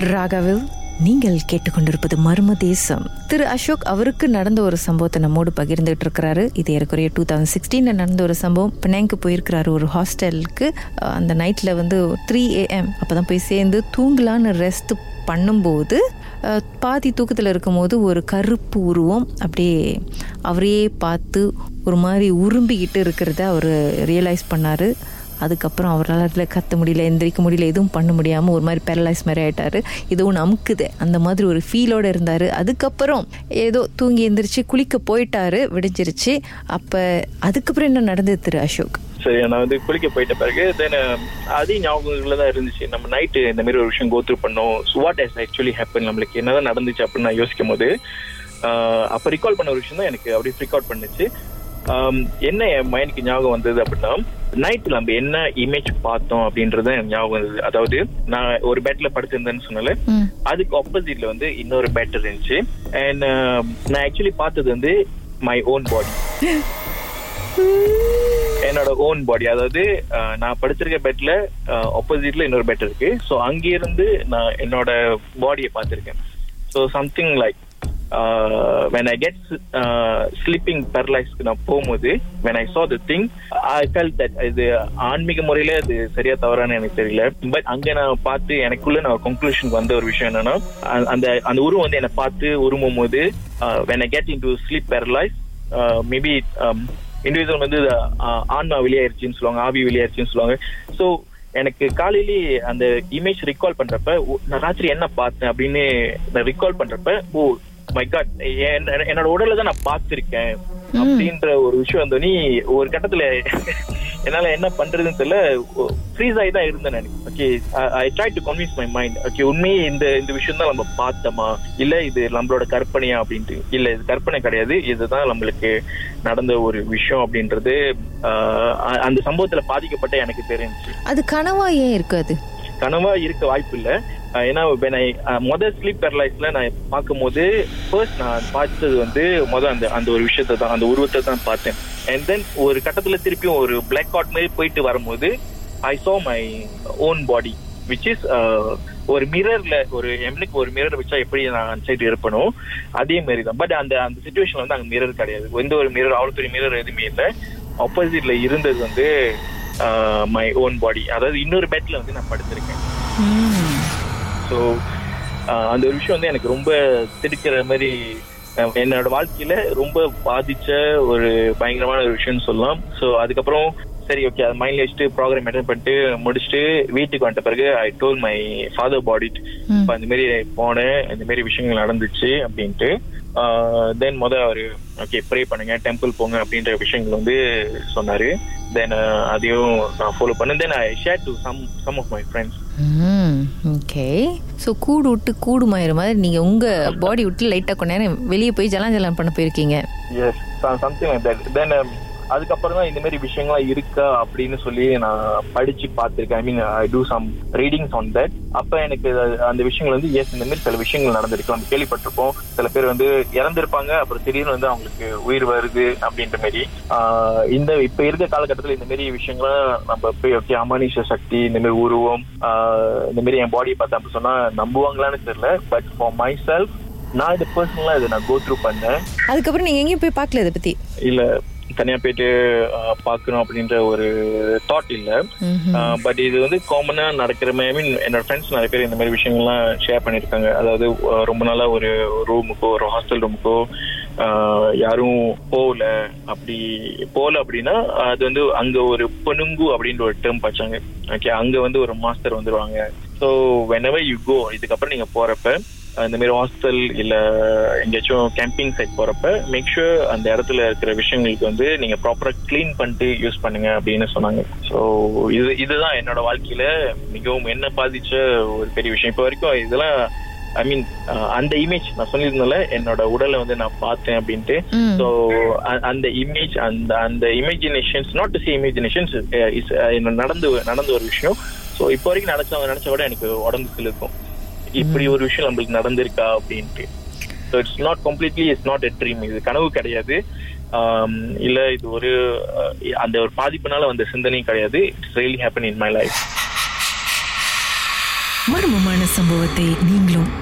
ராகவில் நீங்கள் கேட்டுக்கொண்டிருப்பது மர்ம தேசம். திரு அசோக் அவருக்கு நடந்த ஒரு சம்பவத்தை நம்மோடு பகிர்ந்துட்டு இருக்கிறாரு. இது ஏறக்குறைய டூ தௌசண்ட் சிக்ஸ்டீன்ல நடந்த ஒரு சம்பவம். பினாங்கு போயிருக்கிறாரு ஒரு ஹாஸ்டலுக்கு. அந்த நைட்ல வந்து த்ரீ ஏஎம் அப்பதான் போய் சேர்ந்து தூங்கலான்னு ரெஸ்ட் பண்ணும்போது பாதி தூக்கத்தில் இருக்கும்போது ஒரு கருப்பு உருவம் அப்படியே அவரையே பார்த்து ஒரு மாதிரி உரும்பிக்கிட்டு இருக்கிறத அவர் ரியலைஸ் பண்ணார். அதுக்கப்புறம் அவரால் அதில் கத்த முடியல எந்திரிக்க முடியல எதுவும் பண்ண முடியாமல் ஒரு மாதிரி பேரலைஸ் மாதிரி ஆகிட்டார் இதுவும் நமக்குது. அந்த மாதிரி ஒரு ஃபீலோடு இருந்தார். அதுக்கப்புறம் ஏதோ தூங்கி எந்திரிச்சு குளிக்க போயிட்டாரு விடிஞ்சிருச்சு. அப்போ அதுக்கப்புறம் என்ன நடந்தது திரு அசோக்? சரி நான் வந்து குளிக்க போயிட்ட பிறகு தென் um, அதே ஞாபகங்கள்ல தான் இருந்துச்சு. நம்ம நைட்டு இந்த மாதிரி ஒரு விஷயம் கோத்ரூ பண்ணோம். வாட் இஸ் ஆக்சுவலி ஹேப்பன் நம்மளுக்கு என்னதான் நடந்துச்சு அப்படின்னு நான் யோசிக்கும் போது அப்போ ரிகால் பண்ண ஒரு விஷயம் தான் எனக்கு அப்படியே ஃப்ரிக் அவுட் பண்ணுச்சு. என்ன என் மைண்டுக்கு ஞாபகம் வந்தது அப்படின்னா நைட் நம்ம என்ன இமேஜ் பார்த்தோம் அப்படின்றது ஞாபகம் வந்தது. அதாவது நான் ஒரு பெட்ல படுத்திருந்தேன்னு சொன்னால அதுக்கு ஆப்போசிட்ல வந்து இன்னொரு பெட் இருந்துச்சு. அண்ட் நான் ஆக்சுவலி பார்த்தது வந்து மை ஓன் பாடி என்னோட ஓன் பாடி அதாவது அஹ், நான் படுத்திருக்க பெட்ல ஆப்போசிட்ல இன்னொரு பெட் இருக்கு. ஸோ அங்கிருந்து நான் என்னோட பாடியை பார்த்திருக்கேன். So something like when I get sleeping பெரலைஸ்க்கு நான் போகும்போது when I saw the thing I felt that இது ஆன்மீக முறையில அது சரியா தவறான்னு எனக்கு தெரியல. பட் அங்க நான் பார்த்து எனக்குள்ள நான் கன்க்ளூஷனுக்கு வந்த ஒரு விஷயம் என்னன்னா அந்த அந்த உருவம் வந்து என்னை பார்த்து உருமும் போது when I get into sleep paralyse maybe individual வந்து uh, ஆன்மா வெளியாயிருச்சுன்னு சொல்லுவாங்க ஆவி வெளியாயிருச்சுன்னு சொல்லுவாங்க. ஸோ எனக்கு காலையிலேயே அந்த இமேஜ் ரிகால் பண்றப்ப நான் ராத்திரி என்ன பார்த்தேன் அப்படின்னு நான் ரிகால் பண்றப்ப ஓ மை காட் என்னோட உடலை தான் நான் பார்த்திருக்கேன். அப்படின்ற ஒரு விஷயம் வந்தோடனே ஒரு கட்டத்துல என்னால என்ன பண்றதுன்னு தெரியல ஃப்ரீஸ் ஆகி தான் இருந்தேன் நான். Okay I try to convince my mind okay உண்மையே இந்த இந்த விஷயம் தான் நம்ம பார்த்தோமா? இல்ல இது நம்மளோட கற்பனையா அப்படின்ட்டு. இல்ல இது கற்பனை கிடையாது. இதுதான் நம்மளுக்கு நடந்த ஒரு விஷயம் அப்படின்றது அந்த சம்பவத்துல பாதிக்கப்பட்ட எனக்கு தெரிஞ்சுச்சு. அது கனவா ஏன் இருக்காது கனவா இருக்க வாய்ப்பு இல்ல. ஏன்னா when நான் முத ஸ்லீப் பேரலைஸ்ல நான் பார்க்கும்போது ஃபர்ஸ்ட் நான் பார்த்தது வந்து மொதல் அந்த அந்த ஒரு விஷயத்தை தான் அந்த உருவத்தை தான் பார்த்தேன். அண்ட் தென் ஒரு கட்டத்துல திருப்பியும் ஒரு பிளாக் அவுட் மாதிரி போயிட்டு வரும்போது I saw my own body which is ஒரு மிரர்ல ஒரு எம்னுக்கு ஒரு மிரர் வச்சா எப்படி நான் அந்த சைடு இருப்பனோ அதே மாதிரி தான். பட் அந்த அந்த சுச்சுவேஷன் வந்து அங்க மிரர் கிடையாது. எந்த ஒரு மிரர் அவ்வளோ பெரிய மிரர் எதுவுமே இல்லை. ஆப்போசிட்ல இருந்தது வந்து மை ஓன் பாடி அதாவது இன்னொரு பெட்ல வந்து நான் படுத்திருக்கேன். ஸோ அந்த ஒரு விஷயம் வந்து எனக்கு ரொம்ப திடுக்கிற மாதிரி என்னோட வாழ்க்கையில ரொம்ப பாதிச்ச ஒரு பயங்கரமான ஒரு விஷயம்னு சொல்லலாம். ஸோ அதுக்கப்புறம் சரி ஓகே அது மைண்ட்ல வச்சுட்டு ப்ரோக்ராம் அட்டன் பண்ணிட்டு முடிச்சுட்டு வீட்டுக்கு வந்துட்ட பிறகு ஐ டோல் மை ஃபாதர் பாடிட் ம். இப்போ இந்த மாதிரி போனேன். இந்த மாதிரி விஷயங்கள் நடந்துச்சு அப்படின்ட்டு. தென் முத அவரு ஓகே ப்ரே பண்ணுங்க டெம்பிள் போங்க அப்படின்ற விஷயங்கள் வந்து சொன்னாரு. தென் அதையும் நான் ஃபாலோ பண்ணேன். Then I share to some some of my friends okay so கூடு விட்டு கூடு மாயிற மாதிரி நீங்கள் உங்கள் பாடி விட்டு லைட்டாக கொஞ்ச நேரம் வெளியே போய் ஜலான் பண்ண போயிருக்கீங்க. Yes something like that then அதுக்கப்புறம் தான் இந்த மாதிரி விஷயங்கள்லாம் இருக்கா அப்படின்னு சொல்லி நான் படிச்சு பார்த்திருக்கேன். I mean I do some readings on that அப்ப எனக்கு அந்த விஷயங்கள் வந்து எஸ் இந்த மாதிரி சில விஷயங்கள் நடந்திருக்கு. நம்ம கேள்விப்பட்டிருப்போம். சில பேர் வந்து இறந்திருப்பாங்க. அப்புறம் திடீர்னு வந்து அவங்களுக்கு உயிர் வருது அப்படின்ற மாதிரி. இந்த இப்ப இருக்க காலகட்டத்தில் இந்த மாதிரி விஷயங்கள்லாம் நம்ம போய் ஓகே அமானுஷ சக்தி இந்த மாதிரி உருவம் இந்த மாதிரி என் பாடியை பார்த்து அப்படி சொன்னா நம்புவாங்களான்னு தெரியல. பட் ஃபார் மை செல்ஃப் நான் இது பர்சனலா இதை நான் கோ த்ரூ பண்ணேன். அதுக்கப்புறம் நீங்கள் எங்கேயும் போய் பார்க்கல இதை பற்றி இல்ல. தனியா போயிட்டு பார்க்கணும் அப்படின்ற ஒரு தாட் இல்ல. பட் இது வந்து காமனா நடக்கிற ஐ மீன் என்னோட ஃப்ரெண்ட்ஸ் நிறைய பேர் இந்த மாதிரி விஷயங்கள்லாம் ஷேர் பண்ணிருக்காங்க அதாவது ரொம்ப நாளா ஒரு ரூமுக்கோ ஒரு ஹாஸ்டல் ரூமுக்கோ யாரும் போகல. அப்படி போகல அப்படின்னா அது வந்து அங்க ஒரு பொனுங்கு அப்படின்ற ஒரு டேர்ம் படிச்சாங்க ஓகே அங்க வந்து ஒரு மாஸ்டர் வந்துருவாங்க. ஸோ வெனவர் யூ கோ இதுக்கப்புறம் நீங்க போறப்ப இந்த மாதிரி ஹாஸ்டல் இல்ல எங்கேயாச்சும் கேம்பிங் சைட் போறப்ப மேக் ஷூர் அந்த இடத்துல இருக்கிற விஷயங்களுக்கு வந்து நீங்க ப்ராப்பரா க்ளீன் பண்ணிட்டு யூஸ் பண்ணுங்க அப்படின்னு சொன்னாங்க. ஸோ இது இதுதான் என்னோட வாழ்க்கையில மிகவும் என்ன பாதிச்ச ஒரு பெரிய விஷயம். இப்போ வரைக்கும் இதெல்லாம் ஐ மீன் அந்த இமேஜ் நான் சொல்லியிருந்தேன்ல என்னோட உடலை வந்து நான் பார்த்தேன் அப்படின்ட்டு. ஸோ அந்த இமேஜ் அந்த அந்த imaginations not to see imaginations நடந்து நடந்த ஒரு விஷயம். ஸோ இப்போ வரைக்கும் நினைச்சவங்க நினைச்ச விட எனக்கு உடம்பு சிலிருக்கும். இப்படி ஒரு விஷயம் நம்மளுக்கு நடந்திருக்கா அப்படின்ட்டு. So it's not completely it's not a dream இது கனவு கிடையாது. Um, இல்ல இது ஒரு அந்த ஒரு பாதிப்புனால வந்த சிந்தனையும் கிடையாது. It's really happen in my life மர்மமான சம்பவத்தை